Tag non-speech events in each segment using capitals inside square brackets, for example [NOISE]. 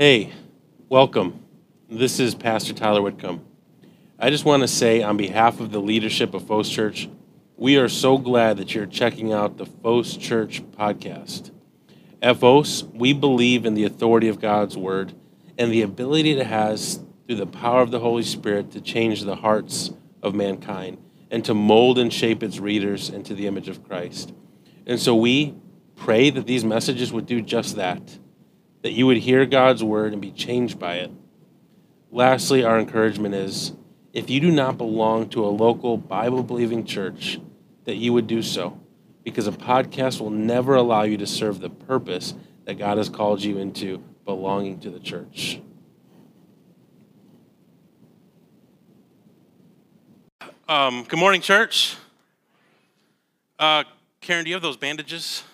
Hey, welcome. This is Pastor Tyler Whitcomb. I just want to say, on behalf of the leadership of Fos Church, we are so glad that you're checking out the Fos Church podcast. At Fos, we believe in the authority of God's word and the ability it has through the power of the Holy Spirit to change the hearts of mankind and to mold and shape its readers into the image of Christ. And so we pray that these messages would do just that, that you would hear God's word and be changed by it. Lastly, our encouragement is if you do not belong to a local Bible believing church, that you would do so, because a podcast will never allow you to serve the purpose that God has called you into belonging to the church. Um, good morning, church. Uh, Karen, do you have those bandages? [LAUGHS]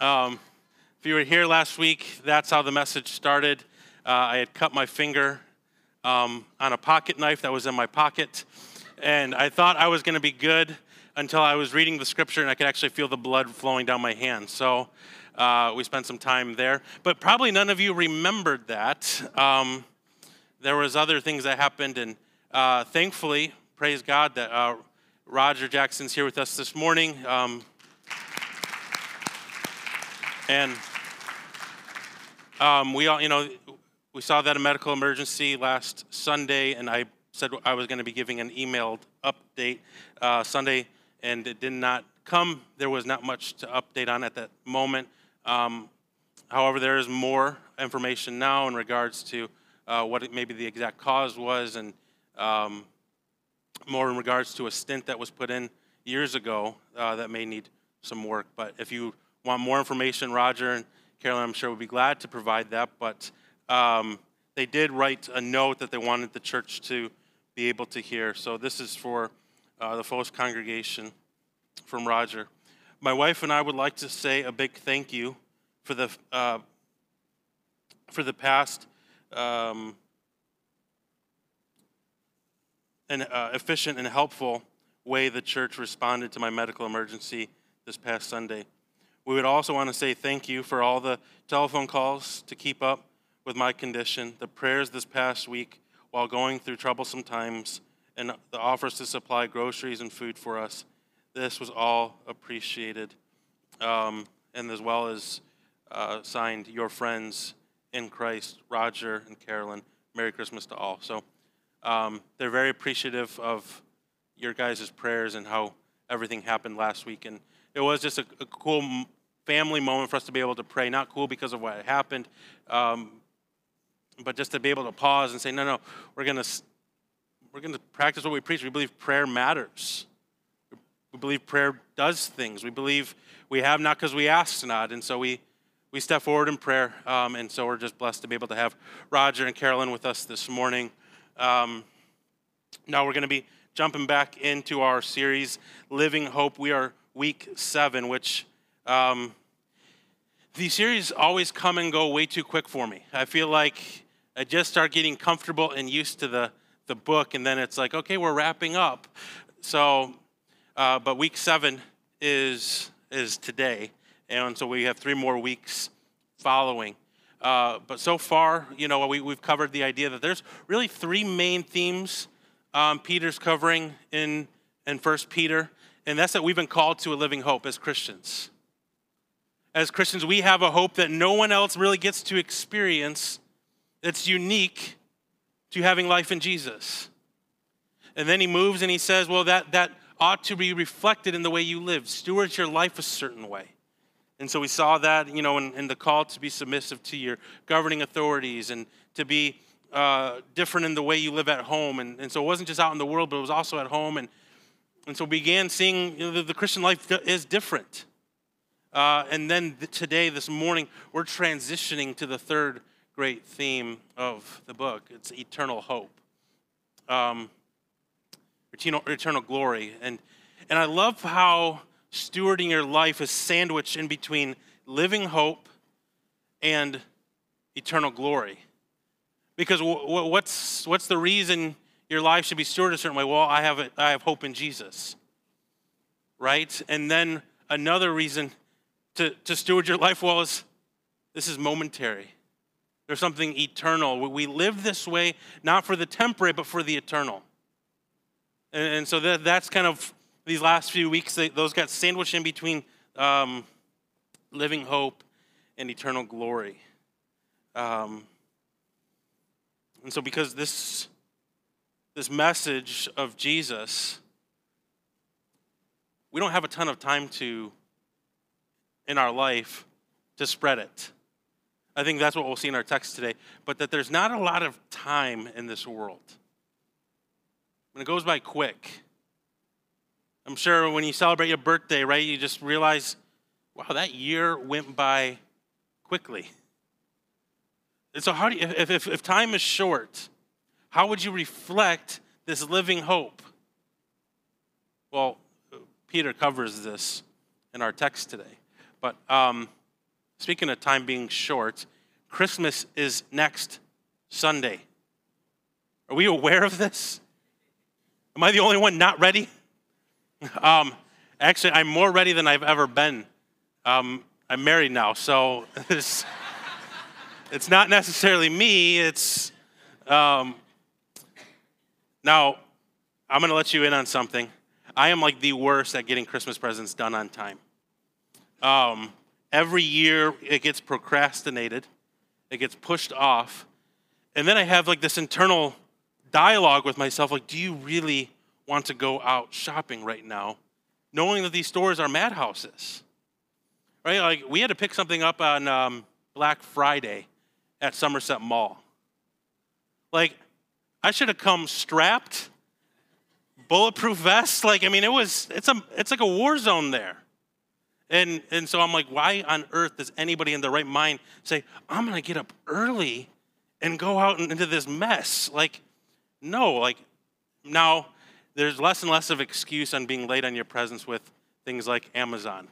Um, if you were here last week, that's how the message started. Uh, I had cut my finger um, on a pocket knife that was in my pocket, and I thought I was going to be good until I was reading the scripture and I could actually feel the blood flowing down my hand. So uh, we spent some time there, but probably none of you remembered that. Um, there was other things that happened, and uh, thankfully, praise God that uh, Roger Jackson's here with us this morning. Um, and um, we all, you know, we saw that a medical emergency last Sunday, and I said I was going to be giving an emailed update uh, Sunday, and it did not come. There was not much to update on at that moment. Um, however, there is more information now in regards to uh, what it, maybe the exact cause was, and um, more in regards to a stint that was put in years ago uh, that may need some work. But if you want more information, Roger and Carolyn, I'm sure would be glad to provide that. But um, they did write a note that they wanted the church to be able to hear. So this is for uh, the Fos congregation from Roger. My wife and I would like to say a big thank you for the uh, for the past um, and uh, efficient and helpful way the church responded to my medical emergency this past Sunday. We would also want to say thank you for all the telephone calls to keep up with my condition, the prayers this past week while going through troublesome times, and the offers to supply groceries and food for us. This was all appreciated, um, and as well as uh, signed your friends in Christ, Roger and Carolyn. Merry Christmas to all. So um, they're very appreciative of your guys' prayers and how everything happened last week. And it was just a, a, cool family moment for us to be able to pray. Not cool because of what had happened, um, but just to be able to pause and say, no, no, we're to we're to practice what we preach. We believe prayer matters. We believe prayer does things. We believe we have not because we asked not. And so we, we step forward in prayer. Um, and so we're just blessed to be able to have Roger and Carolyn with us this morning. Um, now we're going to be jumping back into our series, Living Hope. We are week seven, which um, these series always come and go way too quick for me. I feel like I just start getting comfortable and used to the, the book, and then it's like, okay, we're wrapping up. So, uh, but week seven is is today, and so we have three more weeks following. Uh, but so far, you know, we, we've covered the idea that there's really three main themes um, Peter's covering in in First Peter and that's that we've been called to a living hope as Christians. As Christians, we have a hope that no one else really gets to experience that's unique to having life in Jesus. And then he moves and he says, well, that, that ought to be reflected in the way you live. Steward your life a certain way. And so we saw that, you know, in, in the call to be submissive to your governing authorities and to be uh, different in the way you live at home. And, and so it wasn't just out in the world, but it was also at home. And and so we began seeing you know, the, the, Christian life is different. Uh, and then today, this morning, we're transitioning to the third great theme of the book. It's eternal hope, um, eternal, eternal glory. And, and I love how stewarding your life is sandwiched in between living hope and eternal glory. Because what's, what's the reason your life should be stewarded a certain way. Well, I have, a, I have hope in Jesus, right? And then another reason to, to steward your life well is this is momentary. There's something eternal. We live this way not for the temporary, but for the eternal. And, and so that, that's kind of these last few weeks, they, those got sandwiched in between um, living hope and eternal glory. Um, and so, because this, this message of Jesus, we don't have a ton of time to, in our life, to spread it. I think that's what we'll see in our text today. But that there's not a lot of time in this world. And it goes by quick. I'm sure when you celebrate your birthday, right, you just realize, wow, that year went by quickly. So, how do you, if, if, if time is short, how would you reflect this living hope? Well, Peter covers this in our text today. But um, speaking of time being short, Christmas is next Sunday. Are we aware of this? Am I the only one not ready? [LAUGHS] Um, actually, I'm more ready than I've ever been. Um, I'm married now, so [LAUGHS] it's, it's not necessarily me. It's um, now I'm going to let you in on something. I am like the worst at getting Christmas presents done on time. Um, every year it gets procrastinated, it gets pushed off, and then I have like this internal dialogue with myself like, do you really want to go out shopping right now, knowing that these stores are madhouses? Right? Like, we had to pick something up on um, Black Friday at Somerset Mall. Like, I should have come strapped, bulletproof vest. Like, I mean, it was, it's, a, it's like a war zone there. And, and so I'm like, why on earth does anybody in their right mind say, I'm going to get up early and go out into this mess? Like, no, like, now there's less and less of excuse on being late on your presents with things like Amazon,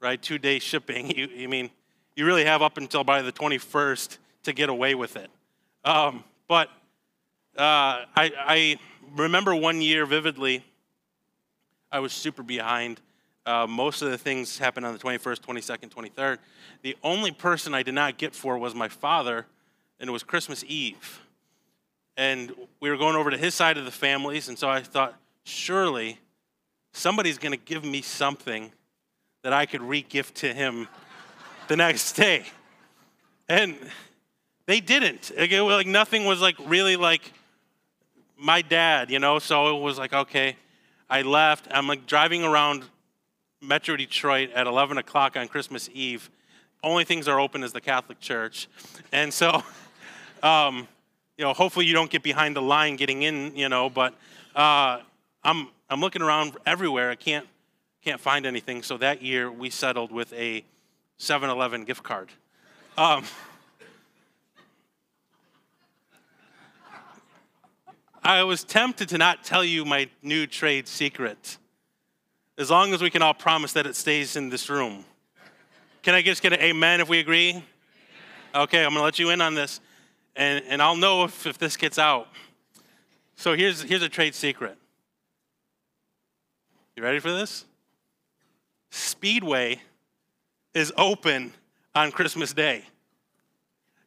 right? Two day shipping. [LAUGHS] You, you mean, you really have up until by the 21st to get away with it. Um, but uh, I, I, remember one year vividly, I was super behind. Uh, most of the things happened on the 21st, 22nd, 23rd. The only person I did not get for was my father, and it was Christmas Eve and we were going over to his side of the families, and so I thought, surely somebody's going to give me something that I could re-gift to him the next [LAUGHS] day. And they didn't. Like, it, like nothing was like really like my dad, you know. So it was like okay. I left. I'm like driving around Metro Detroit at 11 o'clock on Christmas Eve. Only things are open is the Catholic Church, and so. [LAUGHS] Um, you know, hopefully you don't get behind the line getting in, you know, but uh, I'm, I'm looking around everywhere. I can't, can't find anything. So that year we settled with a 7 Eleven gift card. Um, I was tempted to not tell you my new trade secret, as long as we can all promise that it stays in this room. Can I just get an amen if we agree? Okay, I'm to let you in on this and, and I'll know if, if this gets out. So here's, here's a trade secret. You ready for this? Speedway is open on Christmas Day.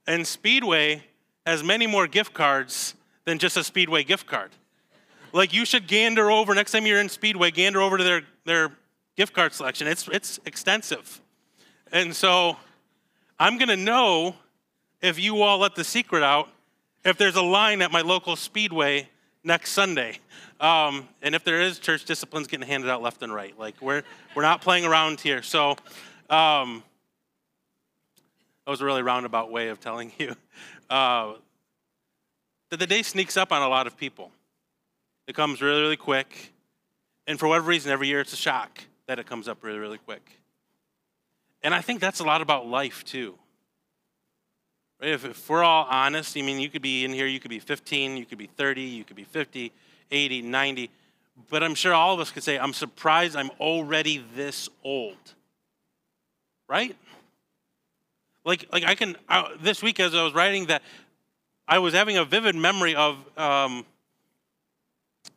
And Speedway has many more gift cards than just a Speedway gift card. Like you should gander over next time you're in Speedway, gander over to their, their gift card selection. It's, it's extensive. And so I'm to know if you all let the secret out if there's a line at my local speedway next Sunday. Um, and if there is, church discipline's getting handed out left and right. Like we're we're not playing around here. So um, that was a really roundabout way of telling you uh, that the day sneaks up on a lot of people. It comes really, really quick. And for whatever reason, every year it's a shock that it comes up really, really quick. And I think that's a lot about life, too. If, if we're all honest, I mean, you could be in here, you could be 15, you could be 30, you could be 50, 80, 90. But I'm sure all of us could say, I'm surprised I'm already this old. Right? Like, like I can, uh, this week as I was writing that, I was having a vivid memory of um,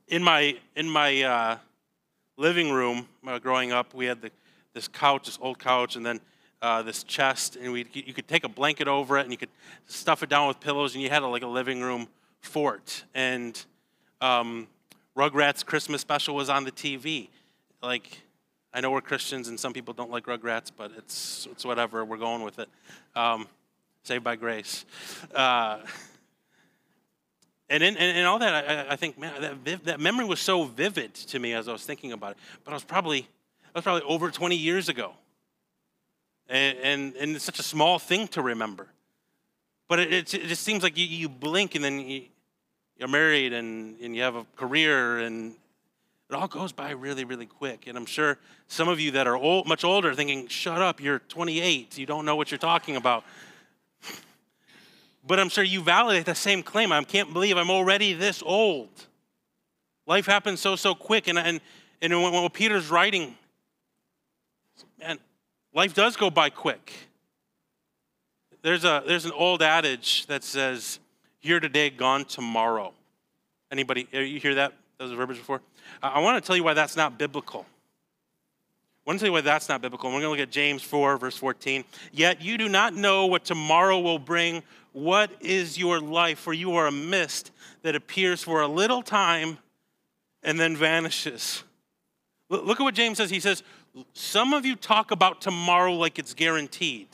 in my, in my uh, living room uh, growing up, we had the, this couch, this old couch, and then uh, this chest, and we, you could take a blanket over it, and you could stuff it down with pillows, and you had a, like a living room fort. And um, Rugrats Christmas special was on the TV. Like, I know we're Christians, and some people don't like Rugrats, but it's it's whatever. We're going with it. Um, saved by grace. Uh, [LAUGHS] and in, and, and all that, I, I think, man, that, viv, that memory was so vivid to me as I was thinking about it. But I was probably, that was probably over 20 years ago. And, and, and it's such a small thing to remember. But it, it, it just seems like you, you blink and then you, you're married and, and you have a career and it all goes by really, really quick. And I'm sure some of you that are old, much older thinking, shut up, you're 28, you don't know what you're talking about. But I'm sure you validate the same claim. I can't believe I'm already this old. Life happens so, so quick. And, and, and when, when Peter's writing, man, life does go by quick. There's, a, there's an old adage that says, here today, gone tomorrow. Anybody, uh, you hear that, those verbiage before? I want to tell you why that's not biblical. I want to tell you why that's not biblical. We're going to look at James 4, verse 14. Yet you do not know what tomorrow will bring. What is your life? For you are a mist that appears for a little time and then vanishes. Look at what James says. He says, Some of you talk about tomorrow like it's guaranteed.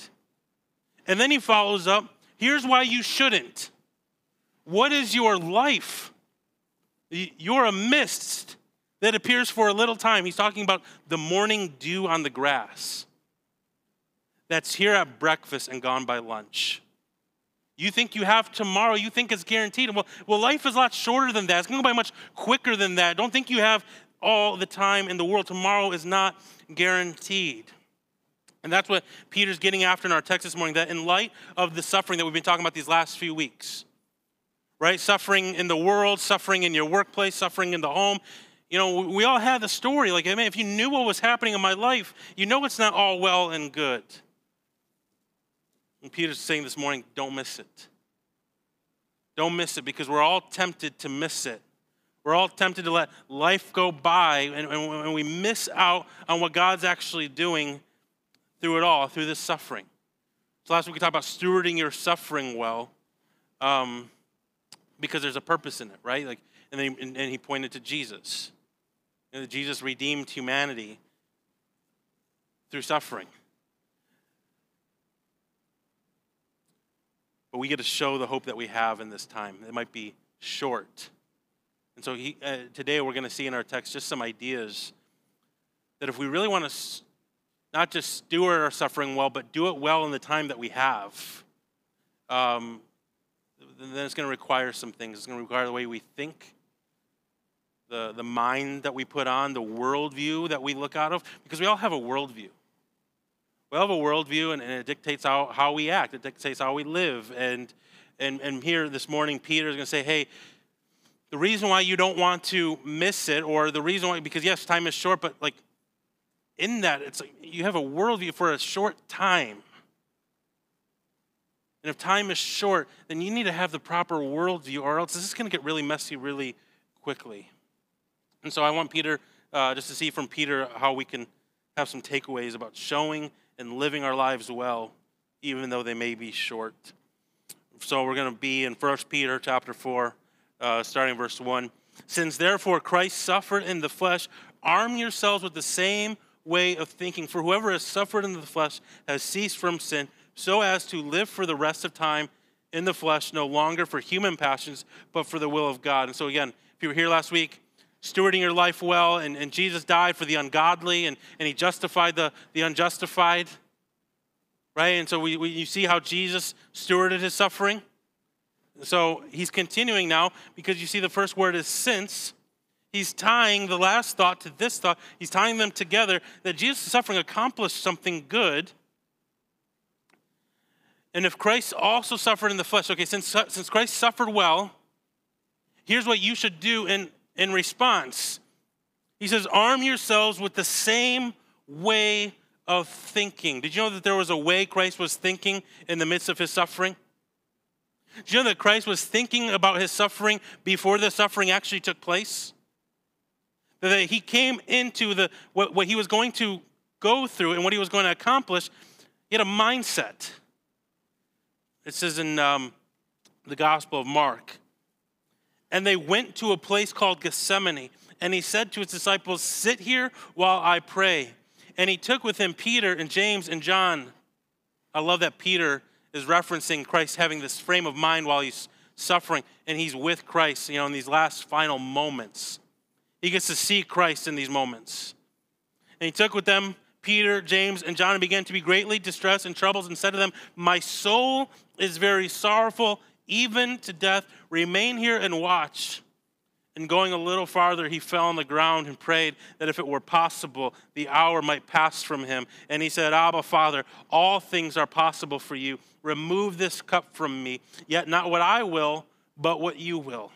And then he follows up, Here's why you shouldn't. What is your life? You're a mist that appears for a little time. He's talking about the morning dew on the grass that's here at breakfast and gone by lunch. You think you have tomorrow, you think it's guaranteed. Well, well, life is a lot shorter than that. It's going to go by much quicker than that. Don't think you have all the time in the world. Tomorrow is not guaranteed. And that's what Peter's getting after in our text this morning that in light of the suffering that we've been talking about these last few weeks, right? Suffering in the world, suffering in your workplace, suffering in the home, you know, we all have the story. Like, I mean, if you knew what was happening in my life, you know it's not all well and good. And Peter's saying this morning, don't miss it. Don't miss it because we're all tempted to miss it. We're all tempted to let life go by and, and we miss out on what God's actually doing through it all, through this suffering. So last week we talked about stewarding your suffering well um, because there's a purpose in it, right? Like, and then he, and he pointed to Jesus. And Jesus redeemed humanity through suffering. But we get to show the hope that we have in this time. It might be short. And so he, uh, today we're going to see in our text just some ideas that if we really want to s- not just steward our suffering well, but do it well in the time that we have, um, then it's going to require some things. It's going to require the way we think, the, the mind that we put on, the worldview that we look out of, because we all have a worldview. We have a worldview, and, and it dictates how, how we act, it dictates how we live. And, and, and here this morning, Peter is going to say, hey, the reason why you don't want to miss it, or the reason why, because yes, time is short, but like in that, it's like you have a worldview for a short time. And if time is short, then you need to have the proper worldview, or else this is going to get really messy really quickly. And so I want Peter, uh, just to see from Peter how we can have some takeaways about showing and living our lives well, even though they may be short. So we're going to be in 1 Peter chapter 4, uh, starting verse 1. Since therefore Christ suffered in the flesh, arm yourselves with the same way of thinking. For whoever has suffered in the flesh has ceased from sin, so as to live for the rest of time in the flesh, no longer for human passions, but for the will of God. And so, again, if you were here last week, stewarding your life well, and, and Jesus died for the ungodly, and, and he justified the, the unjustified. Right? And so we, we, you see how Jesus stewarded his suffering. So he's continuing now because you see the first word is since. He's tying the last thought to this thought. He's tying them together that Jesus' suffering accomplished something good. And if Christ also suffered in the flesh, okay, since, since Christ suffered well, here's what you should do in, in response. He says, Arm yourselves with the same way of thinking. Did you know that there was a way Christ was thinking in the midst of his suffering? Did you know that Christ was thinking about his suffering before the suffering actually took place? That he came into the what, what he was going to go through and what he was going to accomplish. He had a mindset. It says in um, the Gospel of Mark, and they went to a place called Gethsemane. And he said to his disciples, Sit here while I pray. And he took with him Peter and James and John. I love that Peter is referencing Christ having this frame of mind while he's suffering and he's with Christ, you know, in these last final moments. He gets to see Christ in these moments. And he took with them Peter, James, and John and began to be greatly distressed and troubled and said to them, My soul is very sorrowful, even to death. Remain here and watch. And going a little farther, he fell on the ground and prayed that if it were possible, the hour might pass from him. And he said, Abba, Father, all things are possible for you. Remove this cup from me, yet not what I will, but what you will.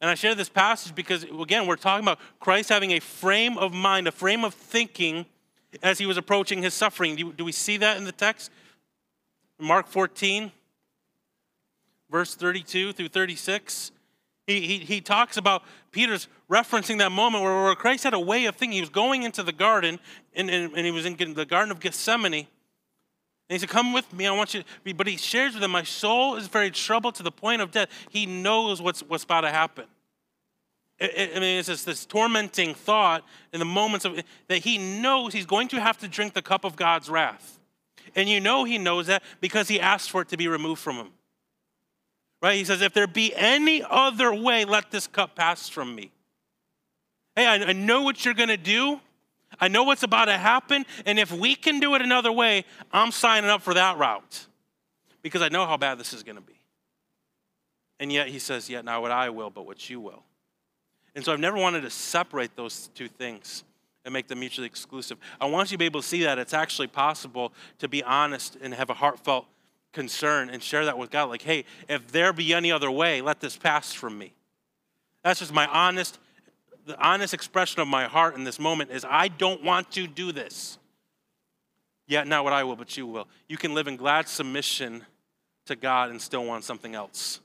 And I share this passage because, again, we're talking about Christ having a frame of mind, a frame of thinking as he was approaching his suffering. Do, we see that in the text? Mark 14, verse 32 through 36. He, he, he talks about Peter's referencing that moment where, where Christ had a way of thinking. He was going into the garden, and, and, and he was in the Garden of Gethsemane. And he said, Come with me, I want you to. But he shares with them, My soul is very troubled to the point of death. He knows what's, what's about to happen. I mean, it's just this tormenting thought in the moments of that he knows he's going to have to drink the cup of God's wrath. And you know he knows that because he asked for it to be removed from him. Right? He says, if there be any other way, let this cup pass from me. Hey, I, I know what you're going to do. I know what's about to happen. And if we can do it another way, I'm signing up for that route because I know how bad this is going to be. And yet he says, Yet not what I will, but what you will. And so I've never wanted to separate those two things and make them mutually exclusive. I want you to be able to see that it's actually possible to be honest and have a heartfelt concern and share that with God. Like, hey, if there be any other way, let this pass from me. That's just my honest, the honest expression of my heart in this moment is I don't want to do this. Yet not what I will, but you will. You can live in glad submission to God and still want something else.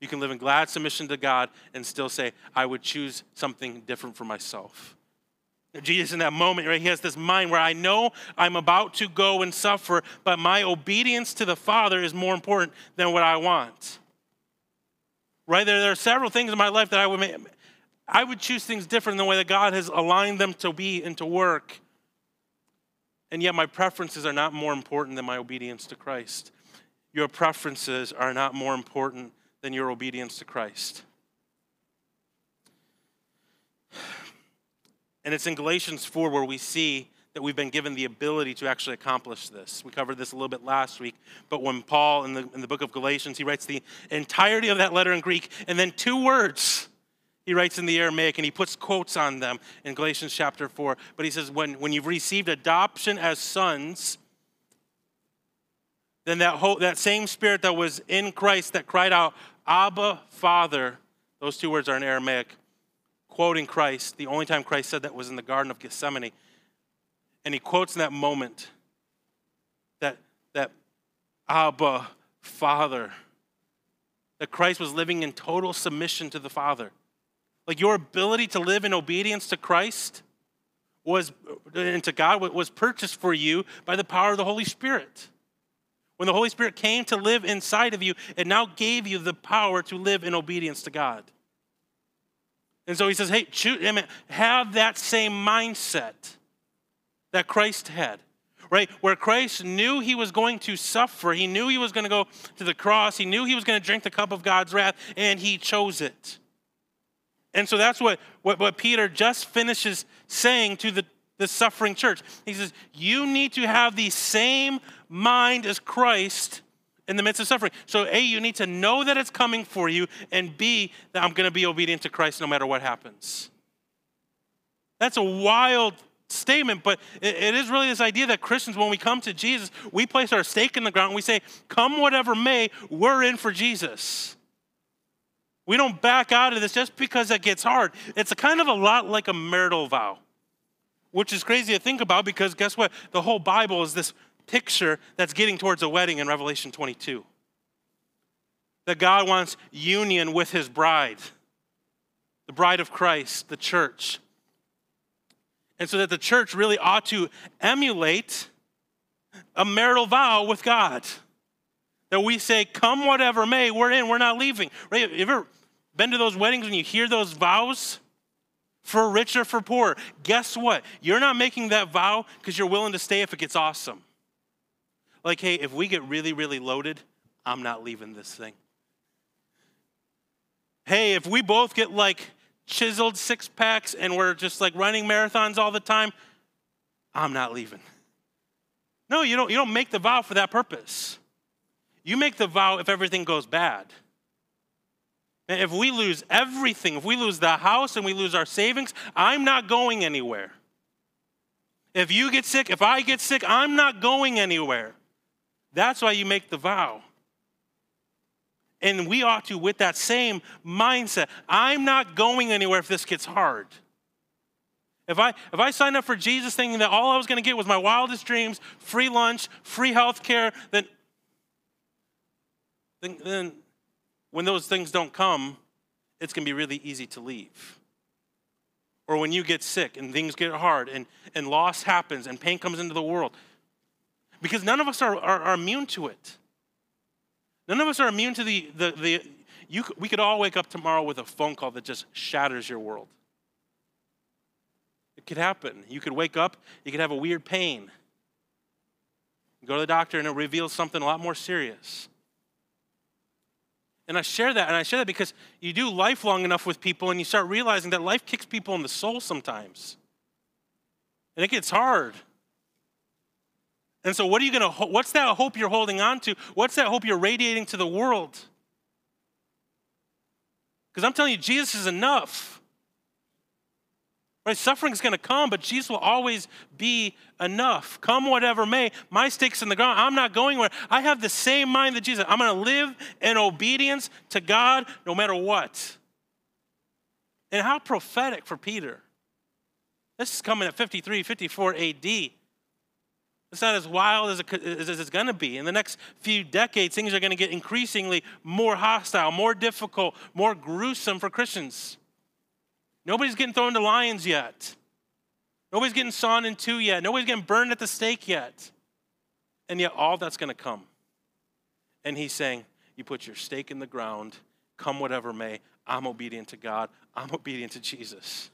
You can live in glad submission to God and still say, I would choose something different for myself. Jesus, in that moment, right, he has this mind where I know I'm about to go and suffer, but my obedience to the Father is more important than what I want. Right? There, there are several things in my life that I would make, I would choose things different than the way that God has aligned them to be and to work. And yet my preferences are not more important than my obedience to Christ. Your preferences are not more important than your obedience to Christ. And it's in Galatians 4 where we see that we've been given the ability to actually accomplish this. We covered this a little bit last week, but when Paul, in the, in the book of Galatians, he writes the entirety of that letter in Greek and then two words he writes in the Aramaic and he puts quotes on them in Galatians chapter 4. But he says, when, when you've received adoption as sons, then that, whole, that same spirit that was in Christ that cried out, Abba, Father, those two words are in Aramaic, quoting Christ. The only time Christ said that was in the Garden of Gethsemane. And he quotes in that moment that, that Abba, Father, that Christ was living in total submission to the Father. Like your ability to live in obedience to Christ was and to God was purchased for you by the power of the Holy Spirit. When the Holy Spirit came to live inside of you, it now gave you the power to live in obedience to God. And so he says, hey, have that same mindset that Christ had, right? Where Christ knew he was going to suffer, he knew he was going to go to the cross, he knew he was going to drink the cup of God's wrath, and he chose it. And so that's what, what, what Peter just finishes saying to the, the suffering church. He says, You need to have the same mind as Christ in the midst of suffering. So, A, you need to know that it's coming for you, and B, that I'm going to be obedient to Christ no matter what happens. That's a wild statement, but it is really this idea that Christians, when we come to Jesus, we place our stake in the ground and we say, Come whatever may, we're in for Jesus. We don't back out of this just because it gets hard. It's kind of a lot like a marital vow, which is crazy to think about because guess what? The whole Bible is this picture that's getting towards a wedding in Revelation 22. That God wants union with his bride, the bride of Christ, the church. And so that the church really ought to emulate a marital vow with God. That we say, come whatever may, we're in, we're not leaving. Right? Have you ever been to those weddings when you hear those vows? For rich or for poor. Guess what? You're not making that vow because you're willing to stay if it gets awesome. Like, hey, if we get really, really loaded, I'm not leaving this thing. Hey, if we both get like chiseled six packs and we're just like running marathons all the time, I'm not leaving. No, you don't, you don't make the vow for that purpose. You make the vow if everything goes bad. And if we lose everything, if we lose the house and we lose our savings, I'm not going anywhere. If you get sick, if I get sick, I'm not going anywhere. That's why you make the vow. And we ought to, with that same mindset, I'm not going anywhere if this gets hard. If I, if I signed up for Jesus thinking that all I was going to get was my wildest dreams, free lunch, free health care, then, then, then when those things don't come, it's going to be really easy to leave. Or when you get sick and things get hard and, and loss happens and pain comes into the world. Because none of us are, are, are immune to it. None of us are immune to the, the, the you, we could all wake up tomorrow with a phone call that just shatters your world. It could happen. You could wake up, you could have a weird pain. go to the doctor and it reveals something a lot more serious. And I share that, and I share that because you do life long enough with people and you start realizing that life kicks people in the soul sometimes. And it gets hard. And so, what are you going to, what's that hope you're holding on to? What's that hope you're radiating to the world? Because I'm telling you, Jesus is enough. Right? Suffering is going to come, but Jesus will always be enough. Come whatever may. My stakes in the ground. I'm not going where. I have the same mind that Jesus. I'm going to live in obedience to God no matter what. And how prophetic for Peter. This is coming at 53, 54 AD. It's not as wild as, it, as it's going to be. In the next few decades, things are going to get increasingly more hostile, more difficult, more gruesome for Christians. Nobody's getting thrown to lions yet. Nobody's getting sawn in two yet. Nobody's getting burned at the stake yet. And yet, all that's going to come. And he's saying, You put your stake in the ground, come whatever may. I'm obedient to God, I'm obedient to Jesus.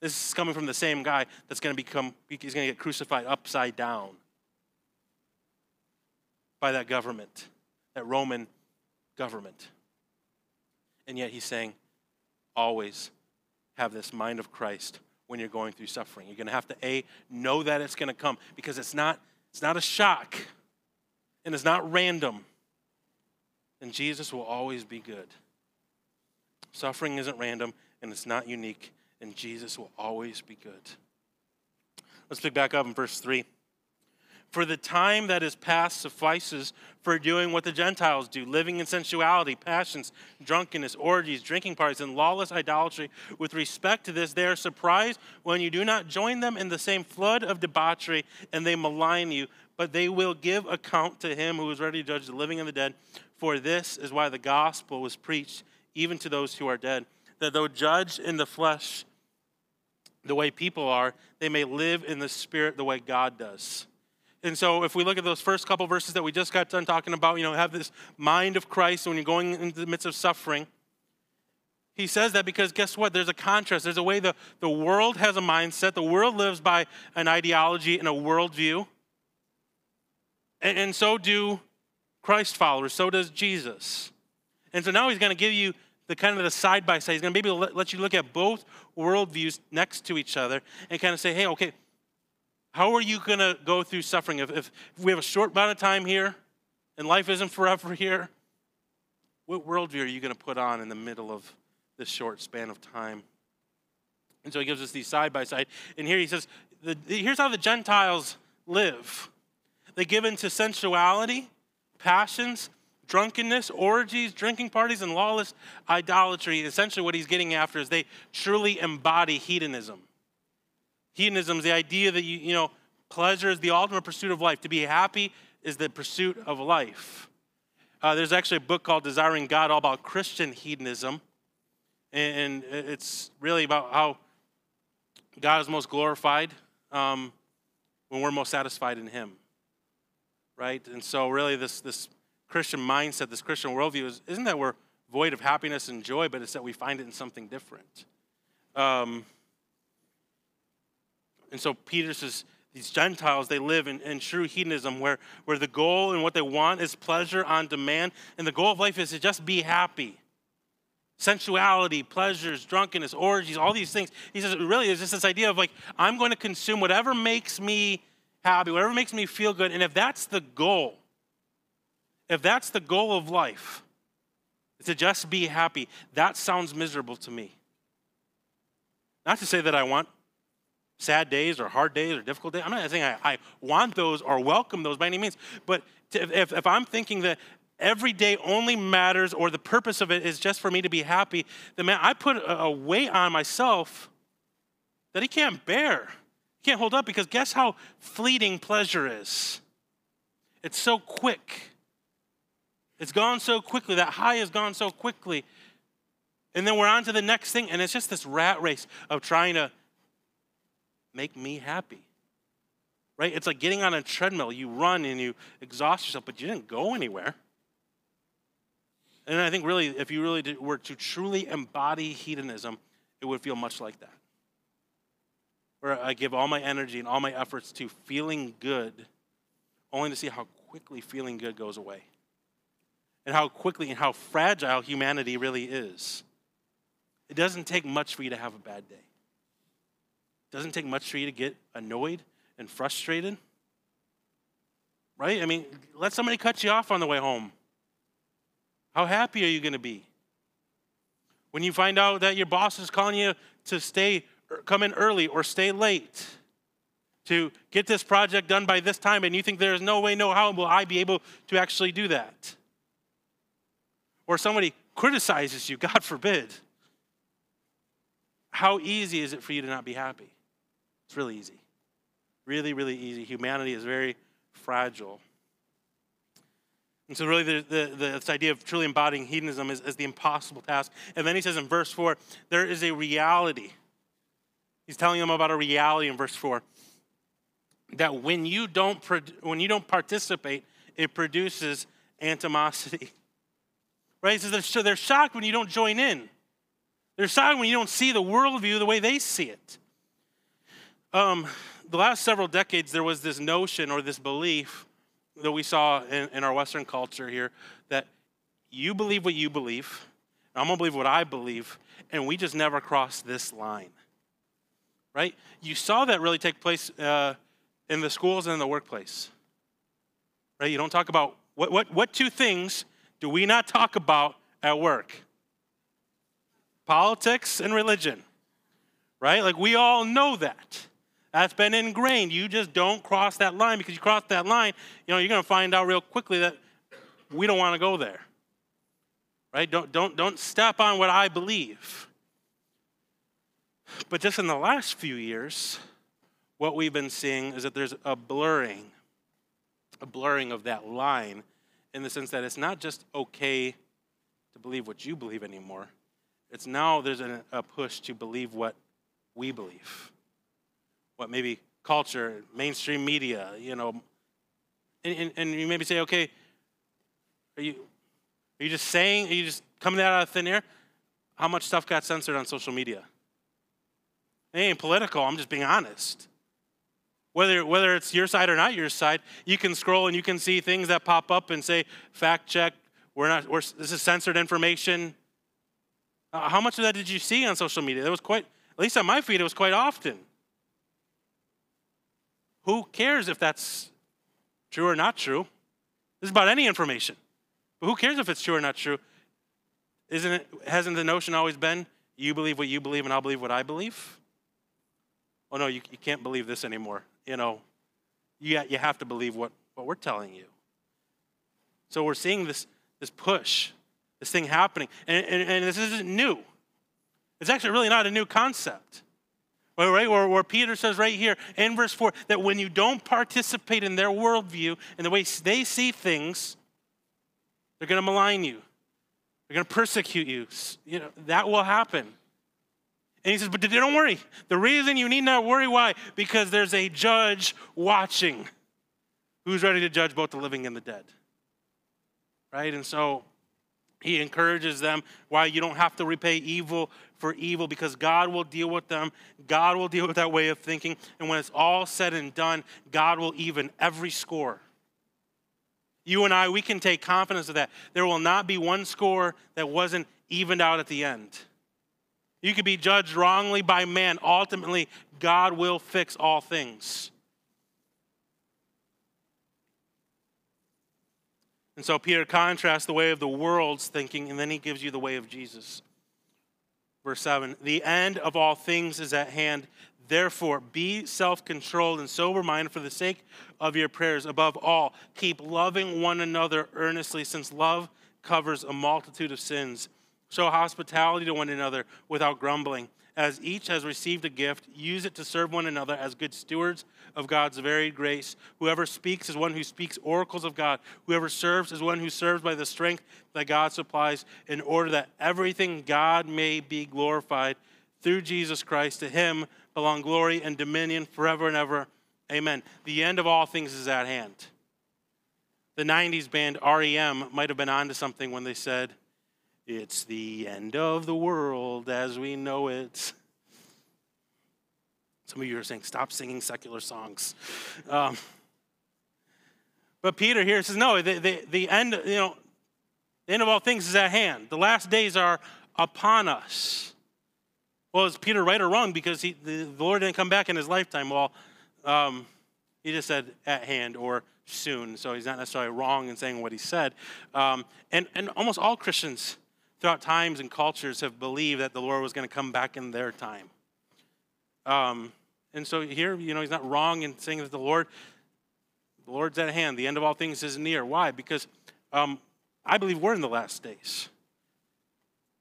This is coming from the same guy that's going to become, he's going to get crucified upside down by that government, that Roman government. And yet he's saying, always have this mind of Christ when you're going through suffering. You're going to have to a know that it's going to come because it's not it's not a shock and it's not random. And Jesus will always be good. Suffering isn't random and it's not unique and Jesus will always be good. Let's pick back up in verse 3. For the time that is past suffices for doing what the Gentiles do, living in sensuality, passions, drunkenness, orgies, drinking parties, and lawless idolatry. With respect to this, they are surprised when you do not join them in the same flood of debauchery, and they malign you. But they will give account to him who is ready to judge the living and the dead. For this is why the gospel was preached even to those who are dead, that though judged in the flesh the way people are, they may live in the spirit the way God does. And so, if we look at those first couple verses that we just got done talking about, you know, have this mind of Christ when you're going into the midst of suffering. He says that because guess what? There's a contrast. There's a way the, the world has a mindset. The world lives by an ideology and a worldview. And, and so do Christ followers. So does Jesus. And so now he's going to give you the kind of the side by side. He's going to maybe let, you look at both worldviews next to each other and kind of say, hey, okay, how are you going to go through suffering? If, if, we have a short amount of time here and life isn't forever here, what worldview are you going to put on in the middle of this short span of time? And so he gives us these side by side. And here he says, the, here's how the Gentiles live they give into sensuality, passions, drunkenness, orgies, drinking parties, and lawless idolatry. Essentially, what he's getting after is they truly embody hedonism. Hedonism is the idea that you, you know, pleasure is the ultimate pursuit of life. To be happy is the pursuit of life. Uh, there's actually a book called Desiring God, all about Christian hedonism. And it's really about how God is most glorified um, when we're most satisfied in Him, right? And so, really, this this Christian mindset, this Christian worldview, is, isn't that we're void of happiness and joy, but it's that we find it in something different. Um, and so, Peter says these Gentiles, they live in, in true hedonism where, where the goal and what they want is pleasure on demand, and the goal of life is to just be happy sensuality, pleasures, drunkenness, orgies, all these things. He says, really, it's just this idea of like, I'm going to consume whatever makes me happy, whatever makes me feel good. And if that's the goal, if that's the goal of life, to just be happy, that sounds miserable to me. Not to say that I want sad days or hard days or difficult days. I'm not saying I, I want those or welcome those by any means. But to, if, if I'm thinking that every day only matters or the purpose of it is just for me to be happy, then man, I put a weight on myself that he can't bear. He can't hold up because guess how fleeting pleasure is? It's so quick. It's gone so quickly. That high has gone so quickly. And then we're on to the next thing, and it's just this rat race of trying to make me happy. Right? It's like getting on a treadmill. You run and you exhaust yourself, but you didn't go anywhere. And I think really, if you really were to truly embody hedonism, it would feel much like that. Where I give all my energy and all my efforts to feeling good, only to see how quickly feeling good goes away. And how quickly and how fragile humanity really is. It doesn't take much for you to have a bad day. It doesn't take much for you to get annoyed and frustrated. Right? I mean, let somebody cut you off on the way home. How happy are you going to be? When you find out that your boss is calling you to stay, er, come in early or stay late, to get this project done by this time, and you think there is no way, no how will I be able to actually do that? Or somebody criticizes you, [LAUGHS] God forbid. How easy is it for you to not be happy? It's really easy. Really, really easy. Humanity is very fragile. And so, really, the, the, the, this idea of truly embodying hedonism is, is the impossible task. And then he says in verse 4, there is a reality. He's telling them about a reality in verse 4 that when you don't, when you don't participate, it produces animosity. [LAUGHS] Right? They're, they're shocked when you don't join in. They're shocked when you don't see the worldview the way they see it. Um, the last several decades, there was this notion or this belief that we saw in, in our Western culture here that you believe what you believe, I'm gonna believe what I believe, and we just never cross this line. Right? You saw that really take place uh, in the schools and in the workplace. Right? You don't talk about what, what, what two things do we not talk about at work? Politics and religion. Right? Like we all know that. That's been ingrained. You just don't cross that line because you cross that line, you know, you're going to find out real quickly that we don't want to go there. Right? Don't, don't, don't step on what I believe. But just in the last few years, what we've been seeing is that there's a blurring, a blurring of that line in the sense that it's not just okay to believe what you believe anymore. It's now there's a, a push to believe what we believe what maybe culture, mainstream media, you know. And, and, and, you maybe say, okay, are you, are you just saying, are you just coming out of thin air? How much stuff got censored on social media? It ain't political, I'm just being honest. Whether, whether it's your side or not your side, you can scroll and you can see things that pop up and say, fact check, we're not, we're, this is censored information. Uh, how much of that did you see on social media? That was quite, at least on my feed, it was quite often. Who cares if that's true or not true? This is about any information. But who cares if it's true or not true? Isn't it, hasn't the notion always been you believe what you believe and I'll believe what I believe? Oh no, you, you can't believe this anymore. You know, you, you have to believe what, what we're telling you. So we're seeing this, this push, this thing happening. And, and, and this isn't new. It's actually really not a new concept. Right, where, where Peter says right here in verse 4 that when you don't participate in their worldview and the way they see things, they're going to malign you. They're going to persecute you. You know, that will happen. And he says, But don't worry. The reason you need not worry, why? Because there's a judge watching who's ready to judge both the living and the dead. Right? And so he encourages them why you don't have to repay evil for evil because God will deal with them. God will deal with that way of thinking. And when it's all said and done, God will even every score. You and I, we can take confidence of that. There will not be one score that wasn't evened out at the end. You could be judged wrongly by man. Ultimately, God will fix all things. And so Peter contrasts the way of the world's thinking, and then he gives you the way of Jesus. Verse 7 The end of all things is at hand. Therefore, be self controlled and sober minded for the sake of your prayers. Above all, keep loving one another earnestly, since love covers a multitude of sins. Show hospitality to one another without grumbling. As each has received a gift, use it to serve one another as good stewards of God's varied grace. Whoever speaks is one who speaks oracles of God. Whoever serves is one who serves by the strength that God supplies, in order that everything God may be glorified through Jesus Christ. To him belong glory and dominion forever and ever. Amen. The end of all things is at hand. The 90s band REM might have been onto something when they said, it's the end of the world as we know it. Some of you are saying, stop singing secular songs. Um, but Peter here says, no, the, the, the end, you know, the end of all things is at hand. The last days are upon us. Well, is Peter right or wrong? Because he, the, the Lord didn't come back in his lifetime. Well, um, he just said at hand or soon, so he's not necessarily wrong in saying what he said. Um, and, and almost all Christians throughout times and cultures have believed that the Lord was going to come back in their time. Um, and so here, you know, he's not wrong in saying that the Lord, the Lord's at hand. The end of all things is near. Why? Because um, I believe we're in the last days.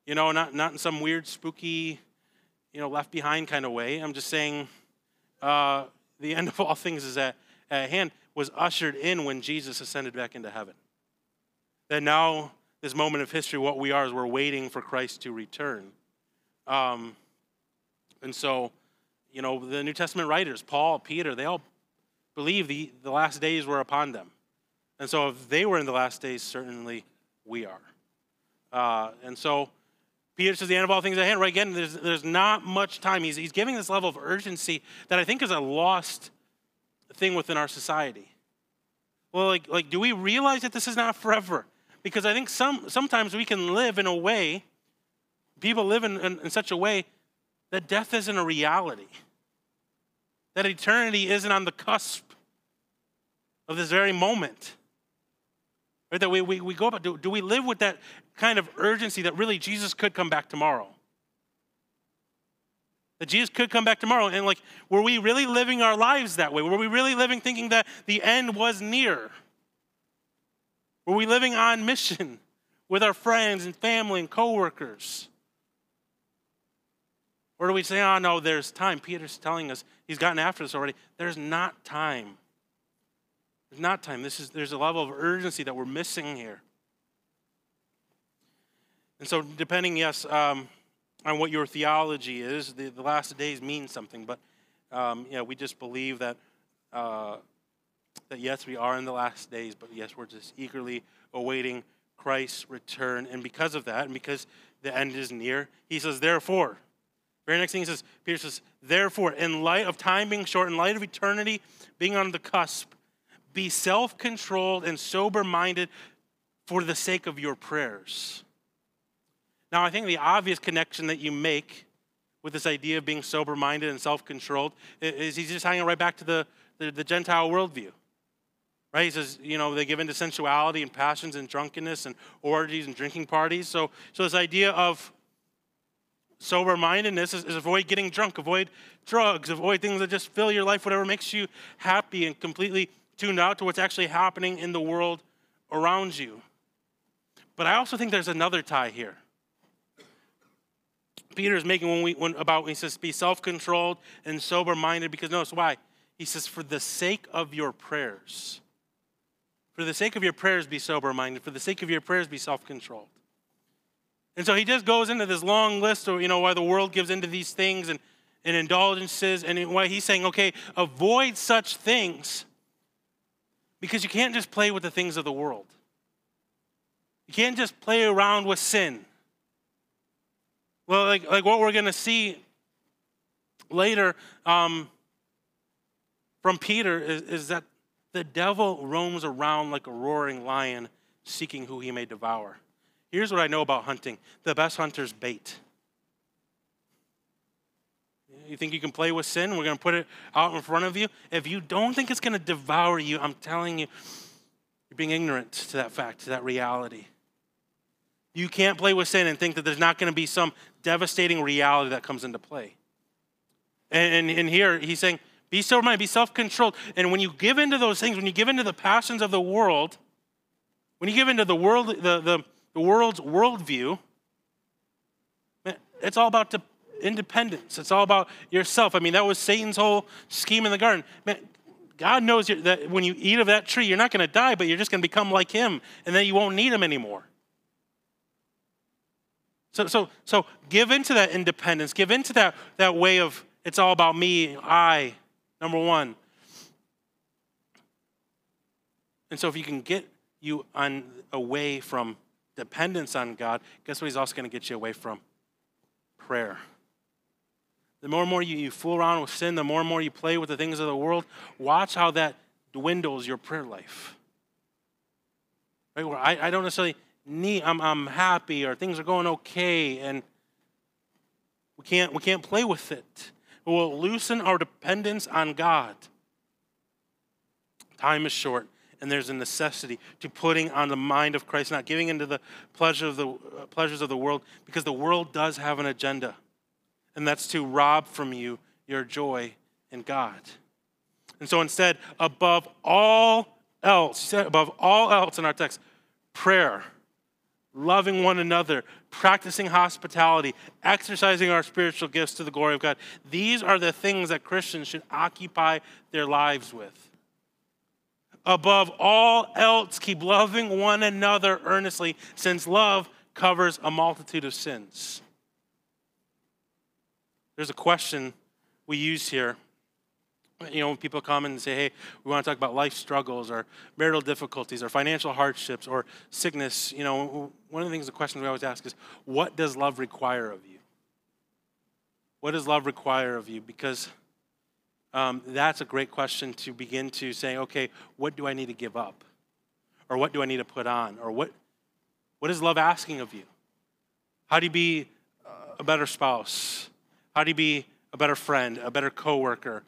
You know, not not in some weird, spooky, you know, left behind kind of way. I'm just saying, uh, the end of all [LAUGHS] things is at, at hand. Was ushered in when Jesus ascended back into heaven. That now this moment of history, what we are is we're waiting for Christ to return. Um, and so, you know, the New Testament writers, Paul, Peter, they all believe the, the last days were upon them. And so, if they were in the last days, certainly we are. Uh, and so, Peter says the end of all things at hand. Right again, there's, there's not much time. He's, he's giving this level of urgency that I think is a lost thing within our society. Well, like, like do we realize that this is not forever? Because I think some, sometimes we can live in a way, people live in, in, in such a way that death isn't a reality, that eternity isn't on the cusp of this very moment. Right? That we, we, we go about, do, do we live with that kind of urgency that really Jesus could come back tomorrow? That Jesus could come back tomorrow. And like, were we really living our lives that way? Were we really living thinking that the end was near? Were we living on mission [LAUGHS] with our friends and family and coworkers? Or do we say, oh, no, there's time? Peter's telling us, he's gotten after this already. There's not time. There's not time. This is, there's a level of urgency that we're missing here. And so, depending, yes, um, on what your theology is, the, the last days mean something. But, um, yeah, we just believe that uh, that yes, we are in the last days, but yes, we're just eagerly awaiting Christ's return. And because of that, and because the end is near, he says, therefore. Very next thing he says, Peter says, therefore, in light of time being short, in light of eternity being on the cusp, be self controlled and sober minded for the sake of your prayers. Now, I think the obvious connection that you make with this idea of being sober minded and self controlled is he's just hanging right back to the, the, the Gentile worldview. Right? He says, you know, they give into sensuality and passions and drunkenness and orgies and drinking parties. So, so this idea of sober mindedness is, is, avoid getting drunk, avoid drugs, avoid things that just fill your life, whatever makes you happy and completely tuned out to what's actually happening in the world around you. But I also think there's another tie here. Peter is making when we when about when he says be self-controlled and sober-minded because notice why he says for the sake of your prayers for the sake of your prayers, be sober minded. For the sake of your prayers, be self controlled. And so he just goes into this long list of, you know, why the world gives into these things and, and indulgences, and why he's saying, okay, avoid such things because you can't just play with the things of the world. You can't just play around with sin. Well, like, like what we're going to see later um, from Peter is, is that the devil roams around like a roaring lion seeking who he may devour. Here's what I know about hunting the best hunter's bait. You think you can play with sin? We're going to put it out in front of you. If you don't think it's going to devour you, I'm telling you, you're being ignorant to that fact, to that reality. You can't play with sin and think that there's not going to be some devastating reality that comes into play. And, and, and here he's saying, be sober minded, be self controlled. And when you give into those things, when you give into the passions of the world, when you give into the world, the, the, the world's worldview, it's all about independence. It's all about yourself. I mean, that was Satan's whole scheme in the garden. Man, God knows that when you eat of that tree, you're not going to die, but you're just going to become like him, and then you won't need him anymore. So, so, so give into that independence. Give into that, that way of it's all about me, I, number one. And so if you can get you on away from dependence on God, guess what he's also going to get you away from? Prayer. The more and more you, you fool around with sin, the more and more you play with the things of the world, watch how that dwindles your prayer life. Right? Where I, I don't necessarily need, I'm, I'm happy or things are going okay, and we can't, we can't play with it. It will loosen our dependence on God. Time is short, and there's a necessity to putting on the mind of Christ, not giving into the pleasure of the uh, pleasures of the world, because the world does have an agenda and that's to rob from you your joy in God. And so instead, above all else, above all else in our text, prayer, loving one another, practicing hospitality, exercising our spiritual gifts to the glory of God. These are the things that Christians should occupy their lives with. Above all else, keep loving one another earnestly, since love covers a multitude of sins. There's a question we use here. You know, when people come and say, hey, we want to talk about life struggles or marital difficulties or financial hardships or sickness, you know, one of the things, the question we always ask is, what does love require of you? What does love require of you? Because um, that's a great question to begin to say, okay, what do I need to give up? Or what do I need to put on? Or what, what is love asking of you? How do you be a better spouse? How do you be a better friend, a better coworker,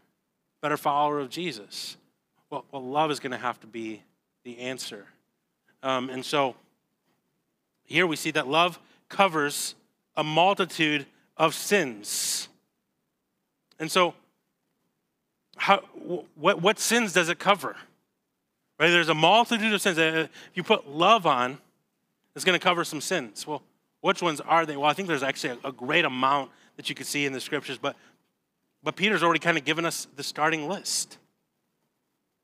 better follower of Jesus? Well, well love is going to have to be the answer. Um, and so here we see that love covers a multitude of sins. And so, how, what, what sins does it cover? Right? There's a multitude of sins. If you put love on, it's going to cover some sins. Well, which ones are they? Well, I think there's actually a, a great amount that you could see in the scriptures, but, but Peter's already kind of given us the starting list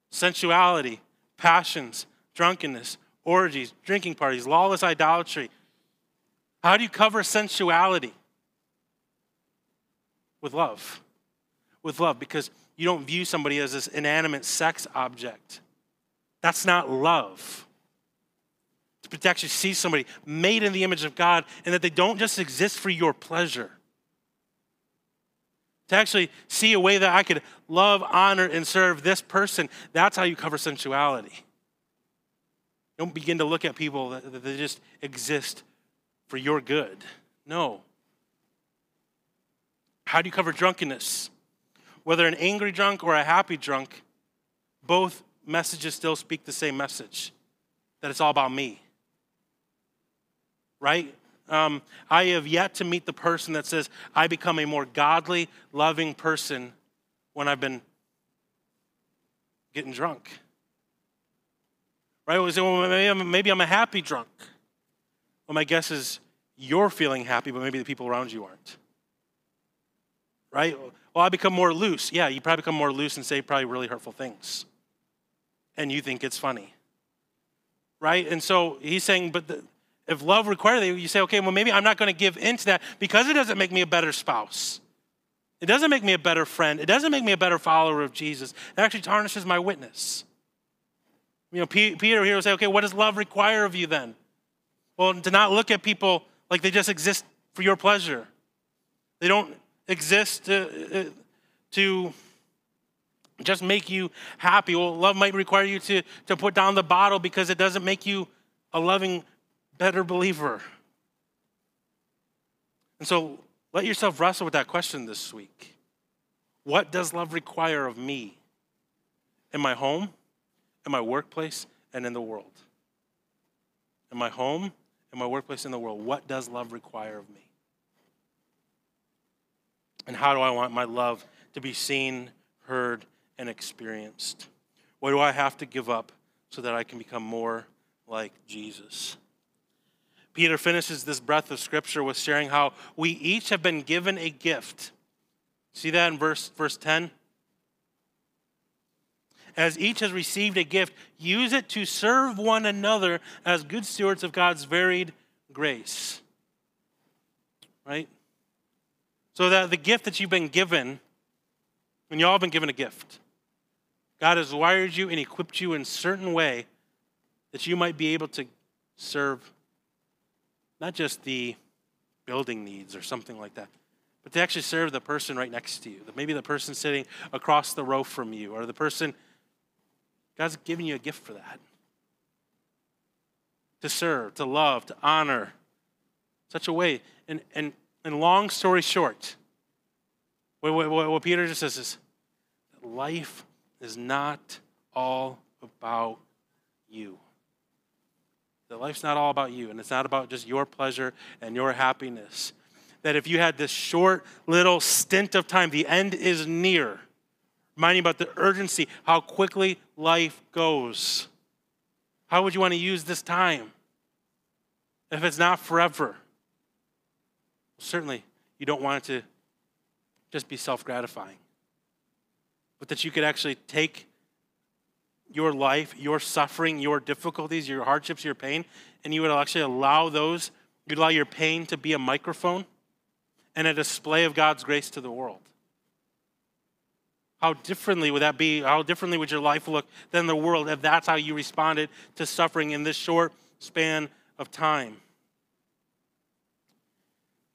sensuality, passions, drunkenness, orgies, drinking parties, lawless idolatry. How do you cover sensuality? With love. With love, because you don't view somebody as this inanimate sex object. That's not love. To actually see somebody made in the image of God and that they don't just exist for your pleasure to actually see a way that I could love, honor, and serve this person. That's how you cover sensuality. Don't begin to look at people that, that they just exist for your good. No. How do you cover drunkenness? Whether an angry drunk or a happy drunk, both messages still speak the same message that it's all about me. Right? Um, I have yet to meet the person that says, I become a more godly, loving person when I've been getting drunk. Right? We say, well, maybe I'm, maybe I'm a happy drunk. Well, my guess is you're feeling happy, but maybe the people around you aren't. Right? Well, I become more loose. Yeah, you probably become more loose and say probably really hurtful things. And you think it's funny. Right? And so he's saying, but the, if love requires that, you say, okay, well, maybe I'm not going to give into that because it doesn't make me a better spouse. It doesn't make me a better friend. It doesn't make me a better follower of Jesus. It actually tarnishes my witness. You know, Peter here will say, okay, what does love require of you then? Well, to not look at people like they just exist for your pleasure. They don't exist to, to just make you happy. Well, love might require you to, to put down the bottle because it doesn't make you a loving, better believer. And so let yourself wrestle with that question this week. What does love require of me in my home, in my workplace, and in the world? In my home, in my workplace, in the world, what does love require of me? And how do I want my love to be seen, heard, and experienced? What do I have to give up so that I can become more like Jesus? Peter finishes this breath of scripture with sharing how we each have been given a gift. See that in verse, verse 10? As each has received a gift, use it to serve one another as good stewards of God's varied grace. Right? So that the gift that you've been given, and you all have been given a gift, God has wired you and equipped you in a certain way that you might be able to serve not just the building needs or something like that, but to actually serve the person right next to you. Maybe the person sitting across the row from you, or the person, God's given you a gift for that. To serve, to love, to honor, such a way. And, and, and long story short, what, what, what Peter just says is life is not all about you. That life's not all about you, and it's not about just your pleasure and your happiness. That if you had this short little stint of time, the end is near. Reminding about the urgency, how quickly life goes. How would you want to use this time if it's not forever? Certainly, you don't want it to just be self gratifying, but that you could actually take your life, your suffering, your difficulties, your hardships, your pain, and you would actually allow those, you'd allow your pain to be a microphone and a display of God's grace to the world. How differently would that be? How differently would your life look than the world if that's how you responded to suffering in this short span of time?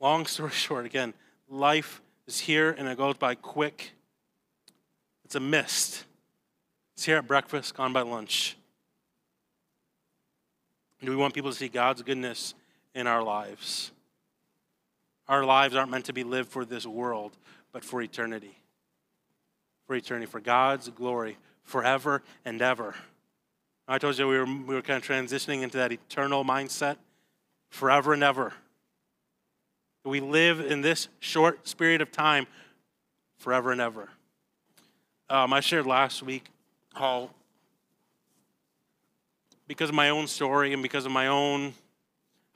Long story [LAUGHS] short, again, life is here and it goes by quick. It's a mist. It's here at breakfast, gone by lunch. Do we want people to see God's goodness in our lives? Our lives aren't meant to be lived for this world, but for eternity. For eternity, for God's glory, forever and ever. I told you we were, we were kind of transitioning into that eternal mindset, forever and ever. We live in this short period of time forever and ever. Um, I shared last week how because of my own story and because of my own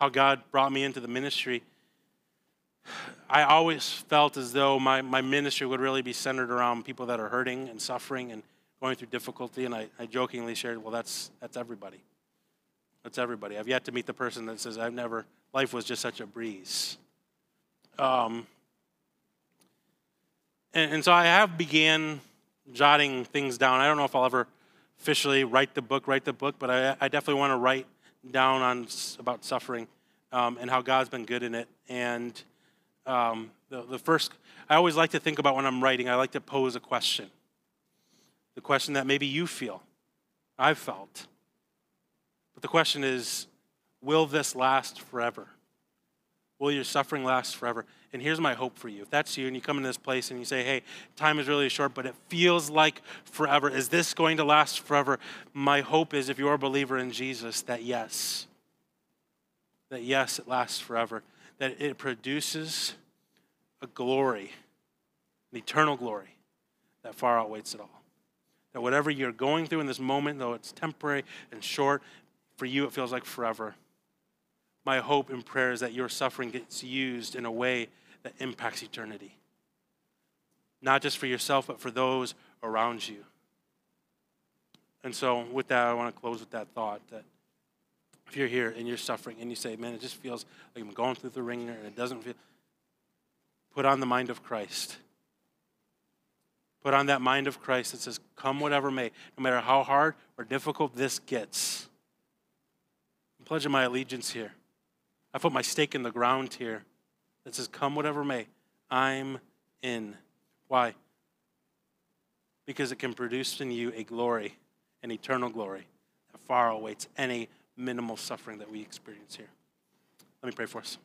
how God brought me into the ministry, I always felt as though my, my ministry would really be centered around people that are hurting and suffering and going through difficulty. And I, I jokingly shared, well, that's, that's everybody. That's everybody. I've yet to meet the person that says, I've never, life was just such a breeze. Um, and, and so I have began jotting things down. I don't know if I'll ever officially write the book, write the book, but I, I definitely want to write down on about suffering um, and how God's been good in it. And um, the, the first, I always like to think about when I'm writing, I like to pose a question. The question that maybe you feel, I've felt. But the question is, will this last forever? Will your suffering last forever? And here's my hope for you. If that's you and you come into this place and you say, hey, time is really short, but it feels like forever, is this going to last forever? My hope is, if you're a believer in Jesus, that yes, that yes, it lasts forever, that it produces a glory, an eternal glory that far outweighs it all. That whatever you're going through in this moment, though it's temporary and short, for you it feels like forever. My hope and prayer is that your suffering gets used in a way that impacts eternity. Not just for yourself, but for those around you. And so, with that, I want to close with that thought that If you're here and you're suffering and you say, man, it just feels like I'm going through the wringer and it doesn't feel, put on the mind of Christ. Put on that mind of Christ that says, come whatever may, no matter how hard or difficult this gets. I'm pledging my allegiance here. I put my stake in the ground here that says, come whatever may, I'm in. Why? Because it can produce in you a glory, an eternal glory that far awaits any minimal suffering that we experience here. Let me pray for us.